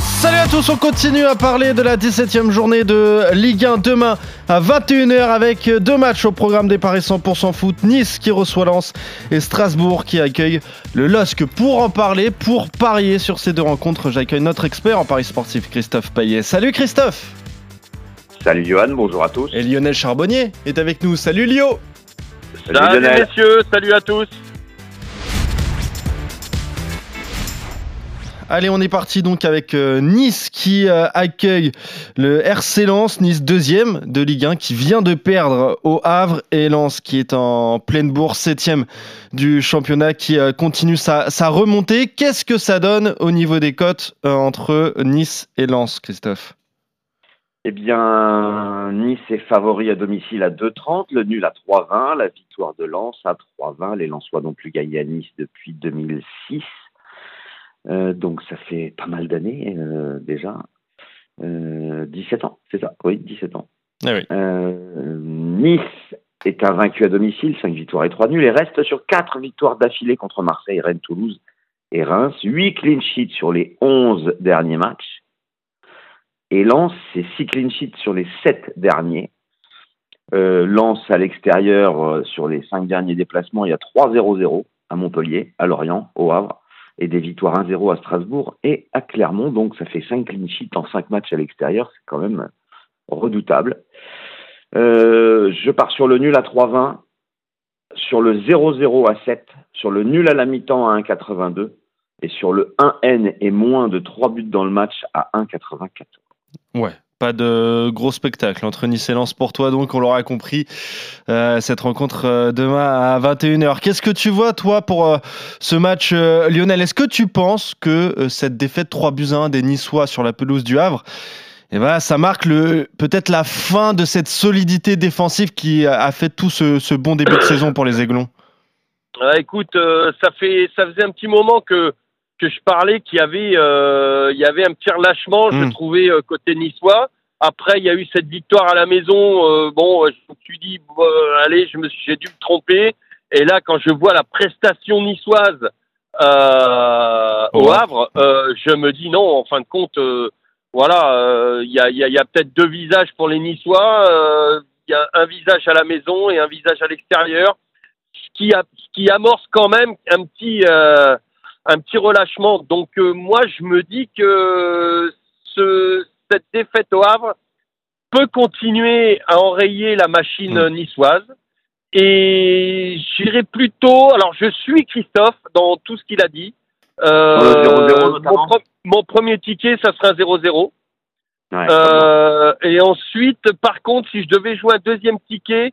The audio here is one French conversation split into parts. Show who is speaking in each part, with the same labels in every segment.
Speaker 1: Salut à tous, on continue à parler de la 17e journée de Ligue 1 demain à 21h avec deux matchs au programme des Paris 100% foot. Nice qui reçoit Lens et Strasbourg qui accueille le LOSC. Pour en parler, pour parier sur ces deux rencontres, j'accueille notre expert en paris sportif Christophe Payet. Salut Christophe
Speaker 2: Salut Johan, bonjour à tous.
Speaker 1: Et Lionel Charbonnier est avec nous. Salut Lio
Speaker 2: Salut,
Speaker 3: Salut
Speaker 2: Lionel.
Speaker 3: messieurs, salut à tous.
Speaker 1: Allez, on est parti donc avec euh, Nice qui euh, accueille le RC Lens, Nice deuxième de Ligue 1 qui vient de perdre au Havre et Lens qui est en pleine bourse septième du championnat qui euh, continue sa, remontée. Qu'est-ce que ça donne au niveau des cotes entre Nice et Lens, Christophe?
Speaker 2: Eh bien, Nice est favori à domicile à 2,30, le nul à 3,20, la victoire de Lens à 3,20. Les Lensois n'ont plus gagné à Nice depuis 2006. Euh, donc ça fait pas mal d'années euh, déjà. Euh, 17 ans, c'est ça Oui, 17 ans.
Speaker 1: Ah oui.
Speaker 2: Euh, nice est invaincu à domicile, 5 victoires et 3 nuls, et reste sur 4 victoires d'affilée contre Marseille, Rennes, Toulouse et Reims. 8 clean sheets sur les 11 derniers matchs. Et Lens, c'est 6 clean sheets sur les 7 derniers. Euh, Lens à l'extérieur, euh, sur les 5 derniers déplacements, il y a 3-0-0 à Montpellier, à Lorient, au Havre, et des victoires 1-0 à Strasbourg et à Clermont. Donc ça fait 5 clean sheets en 5 matchs à l'extérieur, c'est quand même redoutable. Euh, je pars sur le nul à 3-20, sur le 0-0 à 7, sur le nul à la mi-temps à 1,82 et sur le 1N et moins de 3 buts dans le match à 1,94.
Speaker 1: Ouais. Pas de gros spectacle entre Nice et Lens pour toi, donc on l'aura compris. euh, cette rencontre euh, demain à 21h. Qu'est-ce que tu vois, toi, pour euh, ce match, Lionel? Est-ce que tu penses que cette défaite 3 buts à 1 des Niçois sur la pelouse du Havre, eh ben, ça marque peut-être la fin de cette solidité défensive qui a fait tout ce, ce bon début de saison pour les Aiglons?
Speaker 3: Ah, écoute, ça fait, ça faisait un petit moment que que je parlais qu'il y avait, euh, il y avait un petit relâchement, je
Speaker 1: Mm.
Speaker 3: trouvais euh, côté niçois. Après, il y a eu cette victoire à la maison. euh, bon, je me suis dit, bon, allez, je me suis, j'ai dû me tromper. Et là, quand je vois la prestation niçoise euh, au. Havre, euh, je me dis non. En fin de compte, euh, voilà, euh, il y a, il y a, y a peut-être deux visages pour les Niçois. euh, Il y a un visage à la maison et un visage à l'extérieur, ce qui, a, ce qui amorce quand même un petit, euh, un petit relâchement. Donc euh, moi, je me dis que ce, cette défaite au Havre peut continuer à enrayer la machine
Speaker 1: Mm.
Speaker 3: niçoise. Et j'irai plutôt. Alors, je suis Christophe dans tout ce qu'il a dit. Euh,
Speaker 2: Sur le 0-0
Speaker 3: mon,
Speaker 2: notamment
Speaker 3: pre- mon premier ticket, ça sera un 0-0.
Speaker 2: Ouais,
Speaker 3: Euh, et ensuite, par contre, si je devais jouer un deuxième ticket,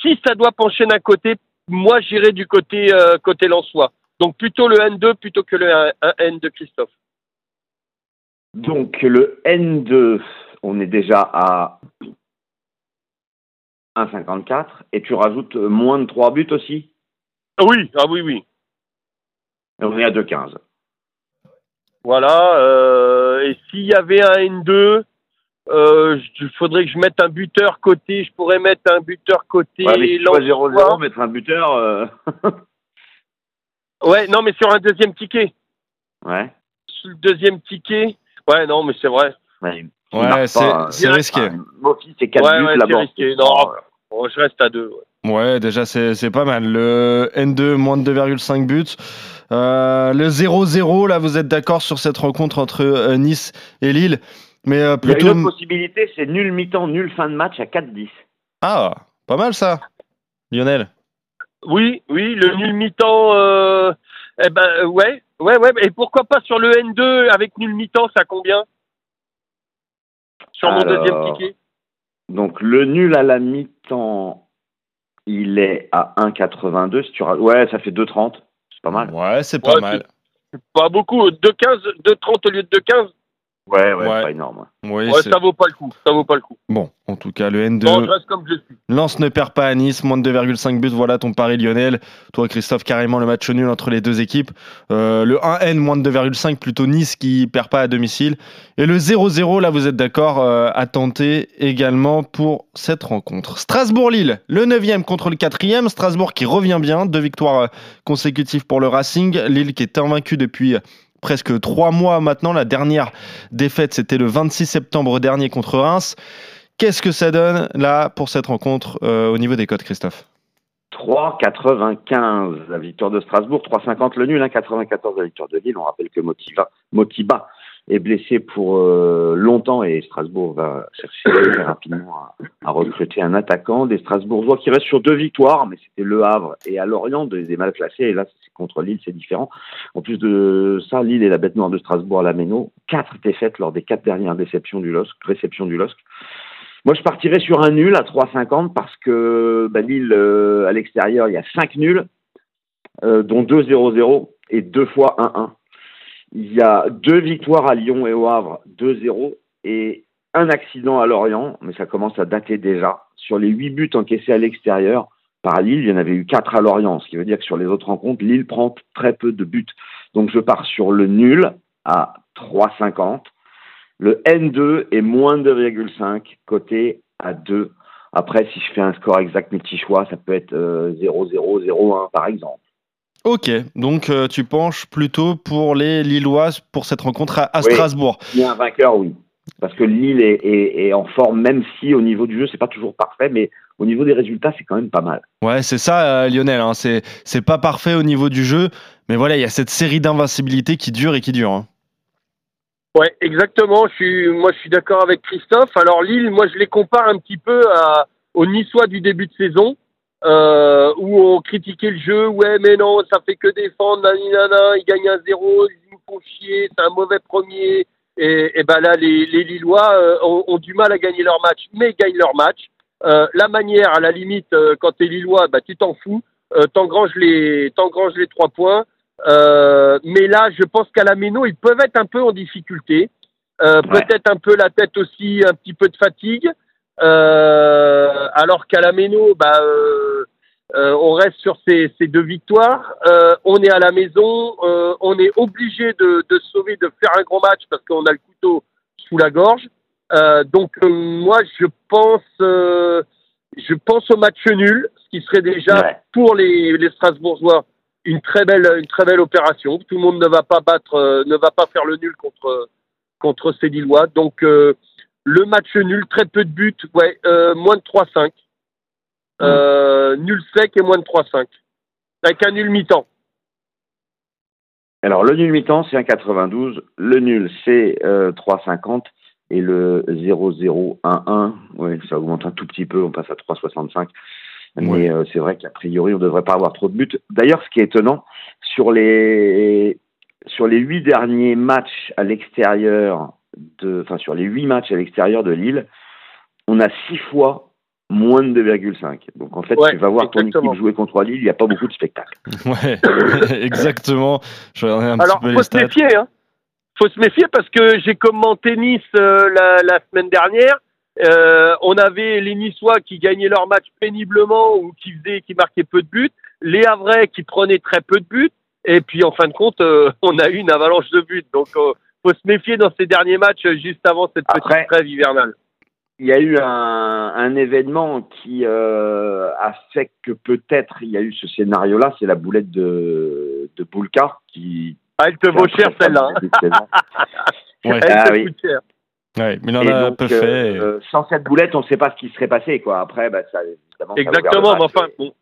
Speaker 3: si ça doit pencher d'un côté, moi j'irai du côté euh, côté Lensois. Donc plutôt le N2 plutôt que le 1 N de Christophe.
Speaker 2: Donc le N2, on est déjà à 1,54 et tu rajoutes moins de 3 buts aussi?
Speaker 3: Ah oui, ah oui, oui.
Speaker 2: et on est à 2,15.
Speaker 3: Voilà. euh, et s'il y avait un N2, euh, il faudrait que je mette un buteur côté. Je pourrais mettre un buteur côté.
Speaker 2: Ouais, mais si tu vois
Speaker 3: Lensois.
Speaker 2: 0-0, mettre un buteur, euh,
Speaker 3: Ouais, non, mais sur un deuxième ticket.
Speaker 2: ouais.
Speaker 3: Sur le deuxième ticket. Ouais, non, mais c'est vrai.
Speaker 2: Ouais,
Speaker 1: Ouais, c'est
Speaker 2: euh,
Speaker 1: risqué.
Speaker 2: enfin, Mofi, c'est 4
Speaker 3: Ouais,
Speaker 2: buts
Speaker 3: ouais,
Speaker 2: là-bas.
Speaker 3: c'est risqué. Non, Bon, je reste à deux. ouais.
Speaker 1: Ouais, déjà, c'est c'est pas mal. Le N2, moins de 2,5 buts. Euh, le 0-0, là, vous êtes d'accord sur cette rencontre entre euh, Nice et Lille. Mais euh,
Speaker 2: Il y a
Speaker 1: plutôt.
Speaker 2: une autre possibilité, c'est nul mi-temps, nul fin de match à 4-10.
Speaker 1: Ah, pas mal ça, Lionel.
Speaker 3: Oui, oui, le nul mi-temps. Euh, eh ben, euh, ouais, ouais, ouais. Et pourquoi pas sur le N2 avec nul mi-temps, ça combien Sur mon
Speaker 2: Alors,
Speaker 3: deuxième ticket?
Speaker 2: Donc le nul à la mi-temps, il est à 1,82. Si tu Ouais, ça fait 2,30. C'est pas mal.
Speaker 1: Ouais, c'est pas
Speaker 3: Ouais,
Speaker 1: mal.
Speaker 3: Pas beaucoup. 2,15, 2,30 au lieu de 2,15.
Speaker 2: Ouais, ouais,
Speaker 1: Ouais.
Speaker 2: pas énorme. ouais.
Speaker 3: Ça vaut pas le coup. Ça vaut pas le coup.
Speaker 1: Bon, en tout cas, le N2.
Speaker 3: Bon, je reste comme je suis.
Speaker 1: Lens ne perd pas à Nice, moins de 2,5 buts, voilà ton pari Lionel. Toi Christophe, carrément le match nul entre les deux équipes. Euh, le 1N, moins de 2,5, plutôt Nice qui perd pas à domicile. Et le 0-0, là vous êtes d'accord, euh, à tenter également pour cette rencontre. Strasbourg-Lille, le 9e contre le 4e. Strasbourg qui revient bien, deux victoires euh, consécutives pour le Racing. Lille qui est invaincu depuis... Presque trois mois maintenant. La dernière défaite, c'était le 26 septembre dernier contre Reims. Qu'est-ce que ça donne là pour cette rencontre euh, au niveau des codes, Christophe?
Speaker 2: 3,95 la victoire de Strasbourg, 3,50 le nul, 1,94 la victoire de Lille. On rappelle que Motiba est blessé pour euh, longtemps et Strasbourg va chercher très rapidement à, recruter un attaquant. Des Strasbourgeois qui restent sur deux victoires, mais c'était Le Havre et à Lorient, des, des mal classés. Et là, c'est contre Lille, c'est différent. En plus de ça, Lille est la bête noire de Strasbourg à la Méno. Quatre défaites lors des quatre dernières déceptions du LOSC, réceptions du LOSC. Moi, je partirais sur un nul à 3,50 parce que bah, Lille, euh, à l'extérieur, il y a 5 nuls, euh, dont 2 0-0 et deux fois 1-1. Il y a deux victoires à Lyon et au Havre, 2-0, et un accident à Lorient, mais ça commence à dater déjà. Sur les 8 buts encaissés à l'extérieur par Lille, il y en avait eu 4 à Lorient, ce qui veut dire que sur les autres rencontres, Lille prend très peu de buts. Donc je pars sur le nul à 3,50. Le N2 est moins de 2,5, côté à 2. Après, si je fais un score exact multi-choix, ça peut être euh, 0-0, 0-1 par exemple.
Speaker 1: Ok, donc euh, tu penches plutôt pour les Lillois pour cette rencontre à, à
Speaker 2: Oui.
Speaker 1: Strasbourg.
Speaker 2: Il y a un vainqueur, oui. Parce que Lille est, est- est en forme, même si au niveau du jeu, c'est pas toujours parfait, mais au niveau des résultats, c'est quand même pas mal.
Speaker 1: Ouais, c'est ça, euh, Lionel. hein, c'est c'est pas parfait au niveau du jeu, mais voilà, il y a cette série d'invincibilité qui dure et qui dure. hein.
Speaker 3: Ouais, exactement. Je suis, moi, je suis d'accord avec Christophe. Alors Lille, moi, je les compare un petit peu à, aux Niçois du début de saison, euh, où on critiquait le jeu. Ouais, mais non, ça fait que défendre. Nani, nana, ils gagnent un zéro, ils nous font chier. C'est un mauvais premier. Et, et ben là, les, les Lillois euh, ont, ont du mal à gagner leur match, mais gagnent leur match. Euh, la manière, à la limite, euh, quand t'es Lillois, bah tu t'en fous. Euh, t'engranges les, t'engranges les trois points. Euh, mais là, je pense qu'à la Méno, ils peuvent être un peu en difficulté. Euh,
Speaker 2: Ouais.
Speaker 3: Peut-être un peu la tête aussi, un petit peu de fatigue. Euh, alors qu'à la Méno, bah, euh, euh, on reste sur ces, ces deux victoires. Euh, on est à la maison. euh, on est obligé de, de sauver, de faire un grand match parce qu'on a le couteau sous la gorge. Euh, donc euh, moi, je pense, euh, je pense au match nul, ce qui serait déjà
Speaker 2: Ouais.
Speaker 3: pour les, les Strasbourgeois une très belle, une très belle opération. Tout le monde ne va pas battre, euh, ne va pas faire le nul contre contre ces Lillois. Donc euh, le match nul, très peu de buts, ouais, euh, moins de 3-5. Euh, nul sec et moins de 3-5. Avec un nul mi-temps.
Speaker 2: Alors, le nul mi-temps, c'est 1,92. Le nul, c'est euh, 3,50. Et le 0-0-1-1, oui, ça augmente un tout petit peu, on passe à 3,65. Mais
Speaker 1: Ouais.
Speaker 2: euh, c'est vrai qu'a priori, on ne devrait pas avoir trop de buts. D'ailleurs, ce qui est étonnant, sur les sur les huit derniers matchs à l'extérieur de, enfin sur les huit matchs à l'extérieur de Lille, on a six fois moins de 2,5. Donc en fait,
Speaker 3: Ouais,
Speaker 2: tu vas voir ton
Speaker 3: exactement.
Speaker 2: équipe jouer contre Lille, il n'y a pas beaucoup de spectacles.
Speaker 1: Ouais, exactement. Je regardais un
Speaker 3: Alors,
Speaker 1: petit peu
Speaker 3: faut
Speaker 1: les
Speaker 3: se
Speaker 1: stats.
Speaker 3: méfier, hein. Faut se méfier parce que j'ai commenté Nice euh, la, la semaine dernière. Euh, on avait les Niçois qui gagnaient leur match péniblement ou qui faisaient, qui marquaient peu de buts. Les Havrais qui prenaient très peu de buts. Et puis, en fin de compte, euh, on a eu une avalanche de buts. Donc, euh, faut se méfier dans ces derniers matchs euh, juste avant cette petite
Speaker 2: Après-
Speaker 3: trêve hivernale.
Speaker 2: il y a eu un, un événement qui euh, a fait que peut-être il y a eu ce scénario-là, c'est la boulette de, de Boulka qui.
Speaker 3: Ah, elle te vaut cher celle-là. hein.
Speaker 1: Ouais.
Speaker 3: Elle
Speaker 2: Ah
Speaker 3: te
Speaker 2: oui.
Speaker 3: coûte cher.
Speaker 1: Ouais, mais
Speaker 2: Et
Speaker 1: a
Speaker 2: donc,
Speaker 1: peu fait.
Speaker 2: euh, sans cette boulette, on ne sait pas ce qui serait passé. Quoi. Après, bah, ça, évidemment,
Speaker 3: Exactement, mais enfin, bon,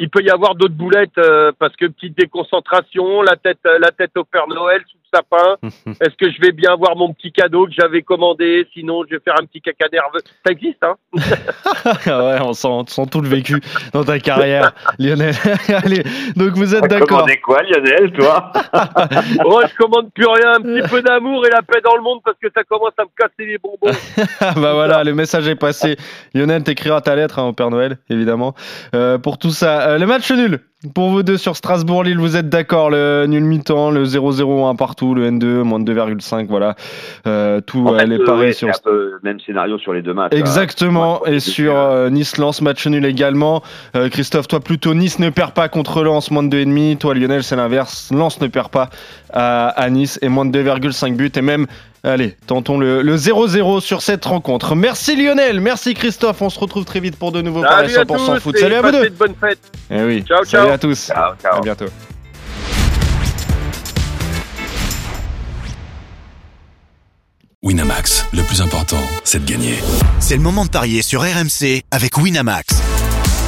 Speaker 3: il peut y avoir d'autres boulettes euh, parce que petite déconcentration, la tête, euh, la tête au Père Noël sous le sapin. Est-ce que je vais bien avoir mon petit cadeau que j'avais commandé? Sinon, je vais faire un petit caca nerveux. Ça existe, hein?
Speaker 1: Ouais, on sent, on sent tout le vécu dans ta carrière, Lionel. Allez, donc vous êtes d'accord.
Speaker 2: commandé quoi, Lionel, toi?
Speaker 3: Oh, je commande plus rien, un petit peu d'amour et la paix dans le monde parce que ça commence à me casser les bonbons.
Speaker 1: Ah bah voilà, le message est passé. Lionel, t'écriras ta lettre hein, au Père Noël, évidemment. Euh, pour tout ça, Euh, le match nul Pour vous deux sur Strasbourg-Lille, vous êtes d'accord Le nul mi-temps, le 0-0 1 partout, le N2, moins de 2,5, voilà. Euh, tout
Speaker 2: En fait,
Speaker 1: les
Speaker 2: euh,
Speaker 1: paris
Speaker 2: ouais,
Speaker 1: sur.
Speaker 2: c'est un peu le même scénario sur les deux matchs.
Speaker 1: Exactement,
Speaker 2: hein.
Speaker 1: et sur euh, Nice-Lens, match nul également. Christophe, toi plutôt, Nice ne perd pas contre Lens, moins de 2,5. Toi Lionel, c'est l'inverse. Lens ne perd pas à, à Nice et moins de 2,5 buts. Et même, allez, tentons le le 0-0 sur cette rencontre. Merci Lionel, merci Christophe. On se retrouve très vite pour de nouveaux paris
Speaker 3: Salut à
Speaker 1: 100%
Speaker 3: tous
Speaker 1: foot.
Speaker 3: et
Speaker 1: Salut à vous deux.
Speaker 3: de bonnes fêtes.
Speaker 1: Eh oui,
Speaker 3: Ciao,
Speaker 1: salut
Speaker 3: ciao.
Speaker 1: à tous.
Speaker 2: Ciao, ciao.
Speaker 1: À bientôt.
Speaker 4: Winamax, le plus important, c'est de gagner.
Speaker 5: C'est le moment de parier sur RMC avec Winamax.